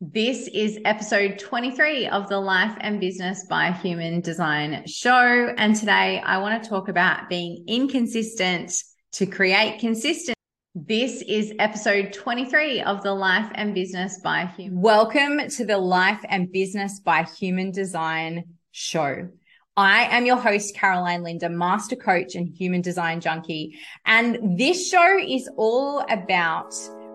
This is episode 23 of the Life and Business by Human Design show. And today I want to talk about being inconsistent to create consistency. This is episode 23 of the Life and Business by Human. Welcome to the Life and Business by Human Design show. I am your host, Caroline Linda, master coach and human design junkie. And this show is all about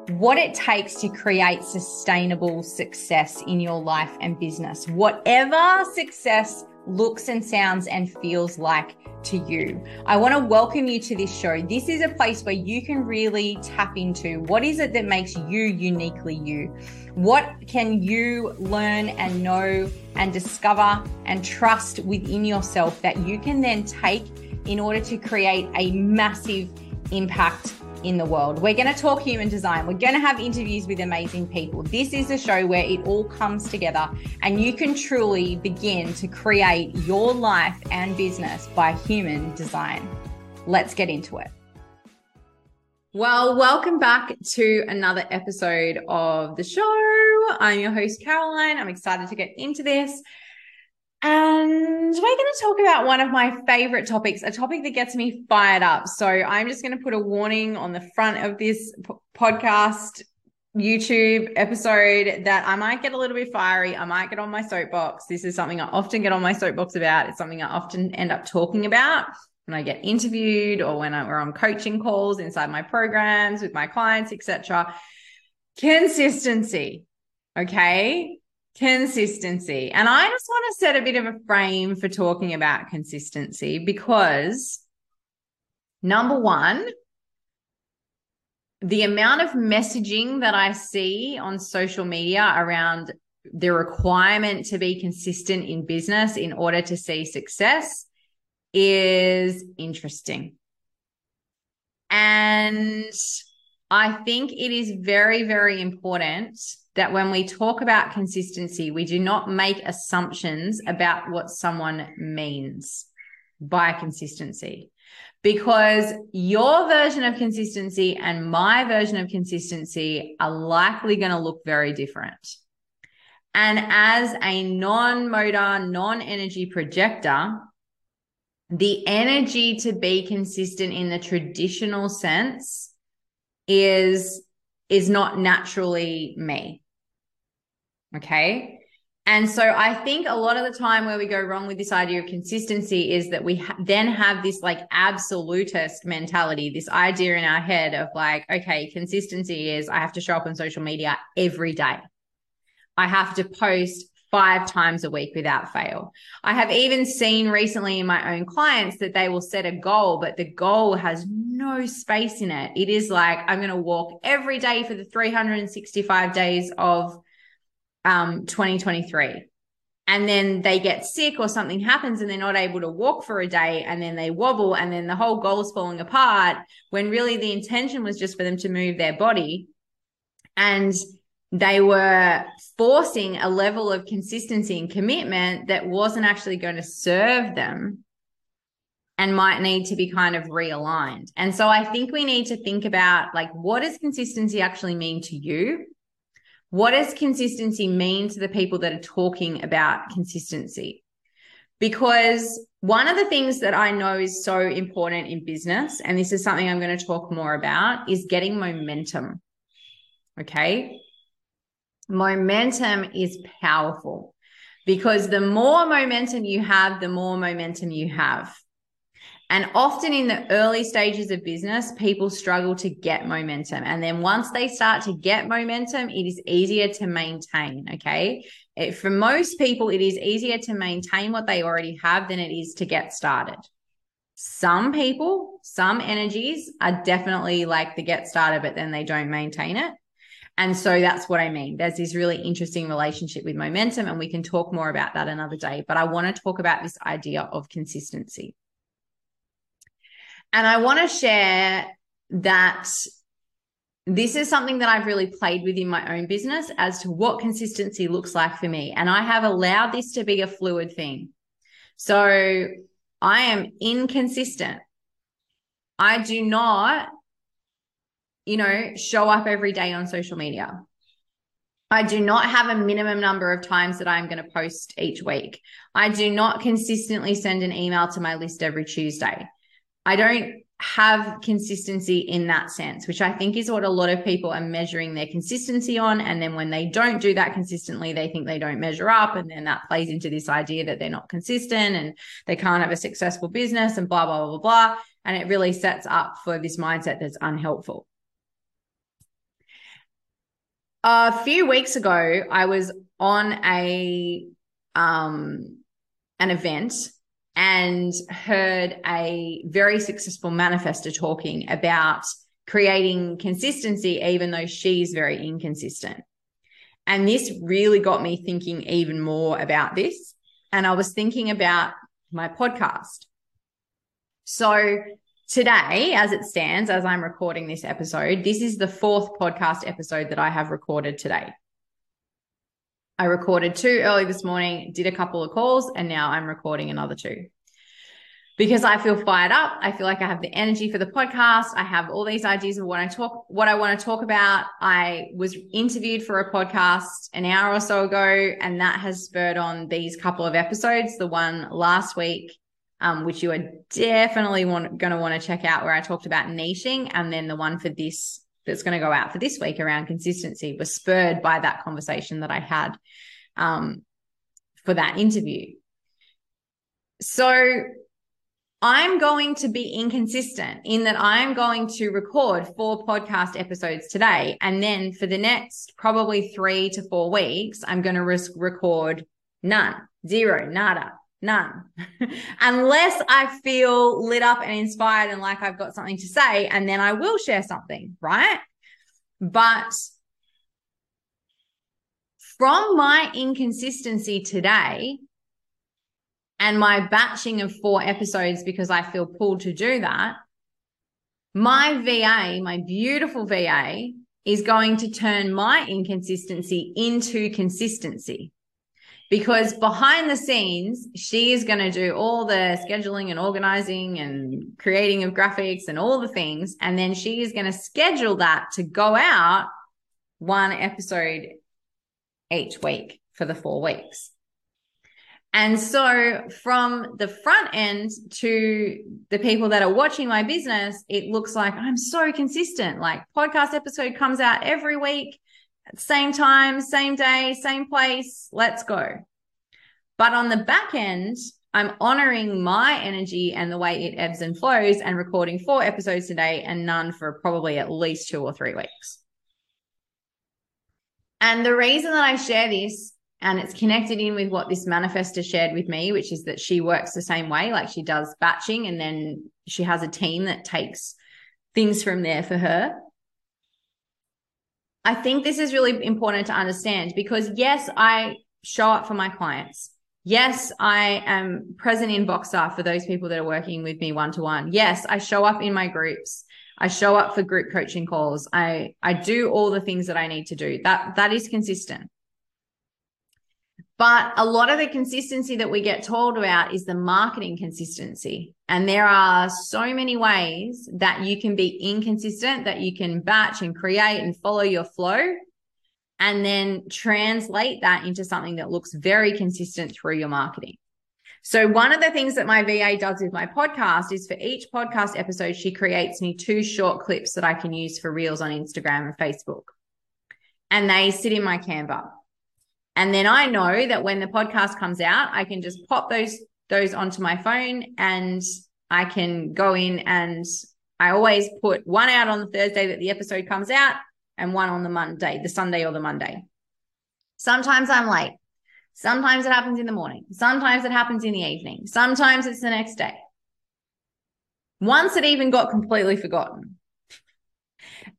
what it takes to create sustainable success in your life and business, whatever success looks and sounds and feels like to you. I want to welcome you to this show. This is a place where you can really tap into what is it that makes you uniquely you? What can you learn and know and discover and trust within yourself that you can then take in order to create a massive impact in the world. We're going to talk human design. We're going to have interviews with amazing people. This is a show where it all comes together and you can truly begin to create your life and business by human design. Let's get into it. Well, welcome back to another episode of the show. I'm your host, Caroline. I'm excited to get into this. And we're going to talk about one of my favorite topics, a topic that gets me fired up. So I'm just going to put a warning on the front of this p- podcast, YouTube episode that I might get a little bit fiery. I might get on my soapbox. This is something I often get on my soapbox about. It's something I often end up talking about when I get interviewed or when I, we're on coaching calls inside my programs with my clients, etc. Consistency. Okay Consistency. And I just want to set a bit of a frame for talking about consistency because number one, the amount of messaging that I see on social media around the requirement to be consistent in business in order to see success is interesting. And I think it is very, very important that when we talk about consistency, we do not make assumptions about what someone means by consistency. Because your version of consistency and my version of consistency are likely going to look very different. And as a non motor, non energy projector, the energy to be consistent in the traditional sense is is not naturally me Okay. And so I think a lot of the time where we go wrong with this idea of consistency is that we ha- then have this like absolutist mentality, this idea in our head of like, okay, consistency is I have to show up on social media every day. I have to post five times a week without fail. I have even seen recently in my own clients that they will set a goal, but the goal has no space in it. It is like, I'm going to walk every day for the 365 days of um, 2023 and then they get sick or something happens and they're not able to walk for a day and then they wobble and then the whole goal is falling apart when really the intention was just for them to move their body and they were forcing a level of consistency and commitment that wasn't actually going to serve them and might need to be kind of realigned. And so I think we need to think about like what does consistency actually mean to you? What does consistency mean to the people that are talking about consistency? Because one of the things that I know is so important in business, and this is something I'm going to talk more about, is getting momentum. Okay. Momentum is powerful because the more momentum you have, the more momentum you have. And often in the early stages of business, people struggle to get momentum. And then once they start to get momentum, it is easier to maintain. Okay. It, for most people, it is easier to maintain what they already have than it is to get started. Some people, some energies are definitely like the get started, but then they don't maintain it. And so that's what I mean. There's this really interesting relationship with momentum, and we can talk more about that another day. But I want to talk about this idea of consistency. And I want to share that this is something that I've really played with in my own business as to what consistency looks like for me. And I have allowed this to be a fluid thing. So I am inconsistent. I do not, you know, show up every day on social media. I do not have a minimum number of times that I'm going to post each week. I do not consistently send an email to my list every Tuesday. I don't have consistency in that sense, which I think is what a lot of people are measuring their consistency on. And then when they don't do that consistently, they think they don't measure up. And then that plays into this idea that they're not consistent and they can't have a successful business and blah, blah, blah, blah, blah. And it really sets up for this mindset that's unhelpful. A few weeks ago, I was on a um an event and heard a very successful manifestor talking about creating consistency even though she's very inconsistent. And this really got me thinking even more about this. And I was thinking about my podcast. So Today, as it stands, as I'm recording this episode, this is the fourth podcast episode that I have recorded today. I recorded two early this morning, did a couple of calls, and now I'm recording another two. Because I feel fired up. I feel like I have the energy for the podcast. I have all these ideas of what I talk, what I want to talk about. I was interviewed for a podcast an hour or so ago, and that has spurred on these couple of episodes. The one last week um, which you are definitely want, going to want to check out where I talked about niching. And then the one for this that's going to go out for this week around consistency was spurred by that conversation that I had um, for that interview. So I'm going to be inconsistent in that I'm going to record four podcast episodes today. And then for the next probably three to four weeks, I'm going to risk record none, zero, nada, None. Unless I feel lit up and inspired and like I've got something to say, and then I will share something, right? But from my inconsistency today and my batching of four episodes because I feel pulled to do that, my VA, my beautiful VA, is going to turn my inconsistency into consistency because behind the scenes, she is going to do all the scheduling and organizing and creating of graphics and all the things. And then she is going to schedule that to go out one episode each week for the four weeks. And so from the front end to the people that are watching my business, it looks like I'm so consistent. Like podcast episode comes out every week same time, same day, same place. Let's go. But on the back end, I'm honoring my energy and the way it ebbs and flows and recording four episodes today and none for probably at least two or three weeks. And the reason that I share this and it's connected in with what this manifestor shared with me, which is that she works the same way. Like she does batching and then she has a team that takes things from there for her. I think this is really important to understand because yes, I show up for my clients. Yes, I am present in Voxer for those people that are working with me one to one. Yes, I show up in my groups. I show up for group coaching calls. I I do all the things that I need to do. That that is consistent. But a lot of the consistency that we get told about is the marketing consistency. And there are so many ways that you can be inconsistent, that you can batch and create and follow your flow, and then translate that into something that looks very consistent through your marketing. So, one of the things that my VA does with my podcast is for each podcast episode, she creates me two short clips that I can use for reels on Instagram and Facebook. And they sit in my Canva. And then I know that when the podcast comes out, I can just pop those those onto my phone and I can go in and I always put one out on the Thursday that the episode comes out and one on the Monday, the Sunday or the Monday. Sometimes I'm late. Sometimes it happens in the morning. Sometimes it happens in the evening. Sometimes it's the next day. Once it even got completely forgotten.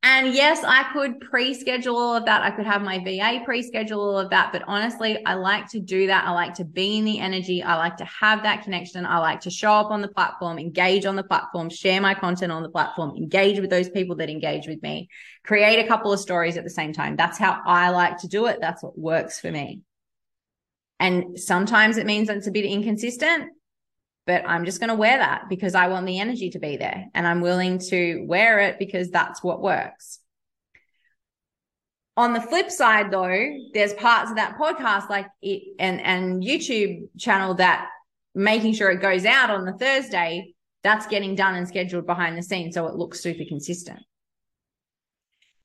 And yes, I could pre schedule all of that. I could have my VA pre schedule all of that. But honestly, I like to do that. I like to be in the energy. I like to have that connection. I like to show up on the platform, engage on the platform, share my content on the platform, engage with those people that engage with me, create a couple of stories at the same time. That's how I like to do it. That's what works for me. And sometimes it means that it's a bit inconsistent but I'm just going to wear that because I want the energy to be there and I'm willing to wear it because that's what works. on the flip side though there's parts of that podcast like it and and youtube channel that making sure it goes out on the thursday that's getting done and scheduled behind the scenes so it looks super consistent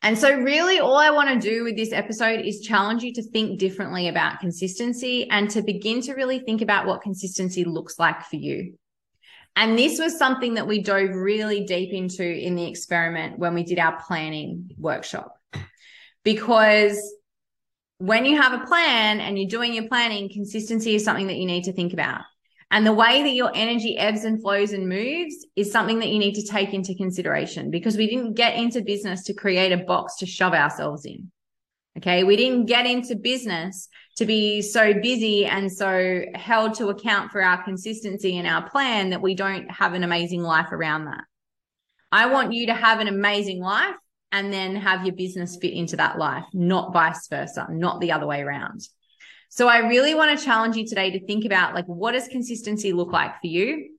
and so really all i want to do with this episode is challenge you to think differently about consistency and to begin to really think about what consistency looks like for you and this was something that we dove really deep into in the experiment when we did our planning workshop because when you have a plan and you're doing your planning, consistency is something that you need to think about. And the way that your energy ebbs and flows and moves is something that you need to take into consideration because we didn't get into business to create a box to shove ourselves in. Okay. We didn't get into business to be so busy and so held to account for our consistency and our plan that we don't have an amazing life around that. I want you to have an amazing life and then have your business fit into that life, not vice versa, not the other way around. So I really want to challenge you today to think about like, what does consistency look like for you?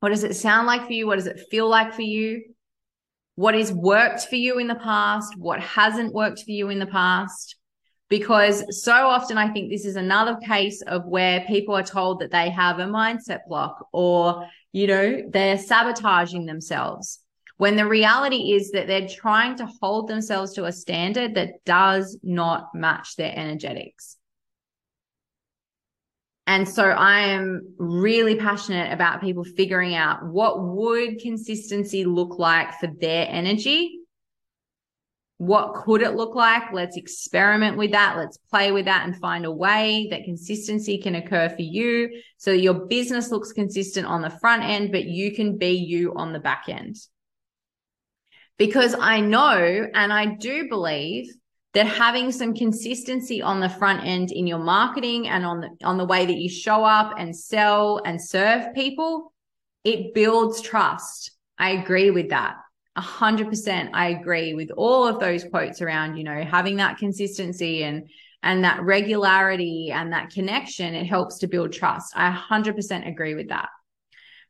What does it sound like for you? What does it feel like for you? What has worked for you in the past? What hasn't worked for you in the past? Because so often I think this is another case of where people are told that they have a mindset block or, you know, they're sabotaging themselves when the reality is that they're trying to hold themselves to a standard that does not match their energetics. And so I am really passionate about people figuring out what would consistency look like for their energy? What could it look like? Let's experiment with that. Let's play with that and find a way that consistency can occur for you so your business looks consistent on the front end, but you can be you on the back end because I know and I do believe that having some consistency on the front end in your marketing and on the, on the way that you show up and sell and serve people, it builds trust. I agree with that. A hundred percent. I agree with all of those quotes around, you know, having that consistency and, and that regularity and that connection. It helps to build trust. I a hundred percent agree with that.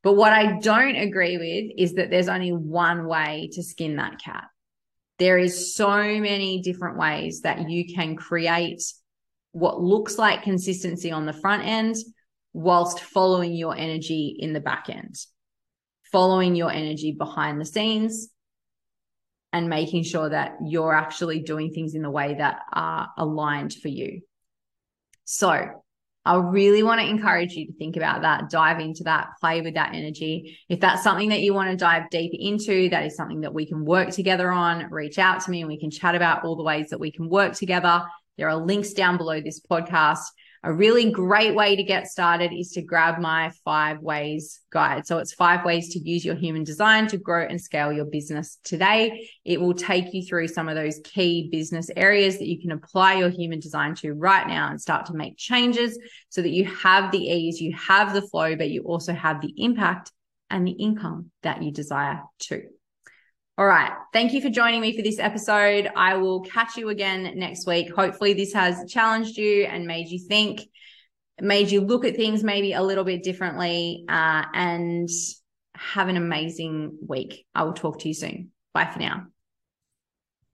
But what I don't agree with is that there's only one way to skin that cat. There is so many different ways that you can create what looks like consistency on the front end whilst following your energy in the back end, following your energy behind the scenes and making sure that you're actually doing things in the way that are aligned for you. So I really want to encourage you to think about that, dive into that, play with that energy. If that's something that you want to dive deep into, that is something that we can work together on, reach out to me and we can chat about all the ways that we can work together. There are links down below this podcast. A really great way to get started is to grab my five ways guide. So it's five ways to use your human design to grow and scale your business today. It will take you through some of those key business areas that you can apply your human design to right now and start to make changes so that you have the ease, you have the flow, but you also have the impact and the income that you desire to. All right. Thank you for joining me for this episode. I will catch you again next week. Hopefully, this has challenged you and made you think, made you look at things maybe a little bit differently, uh, and have an amazing week. I will talk to you soon. Bye for now.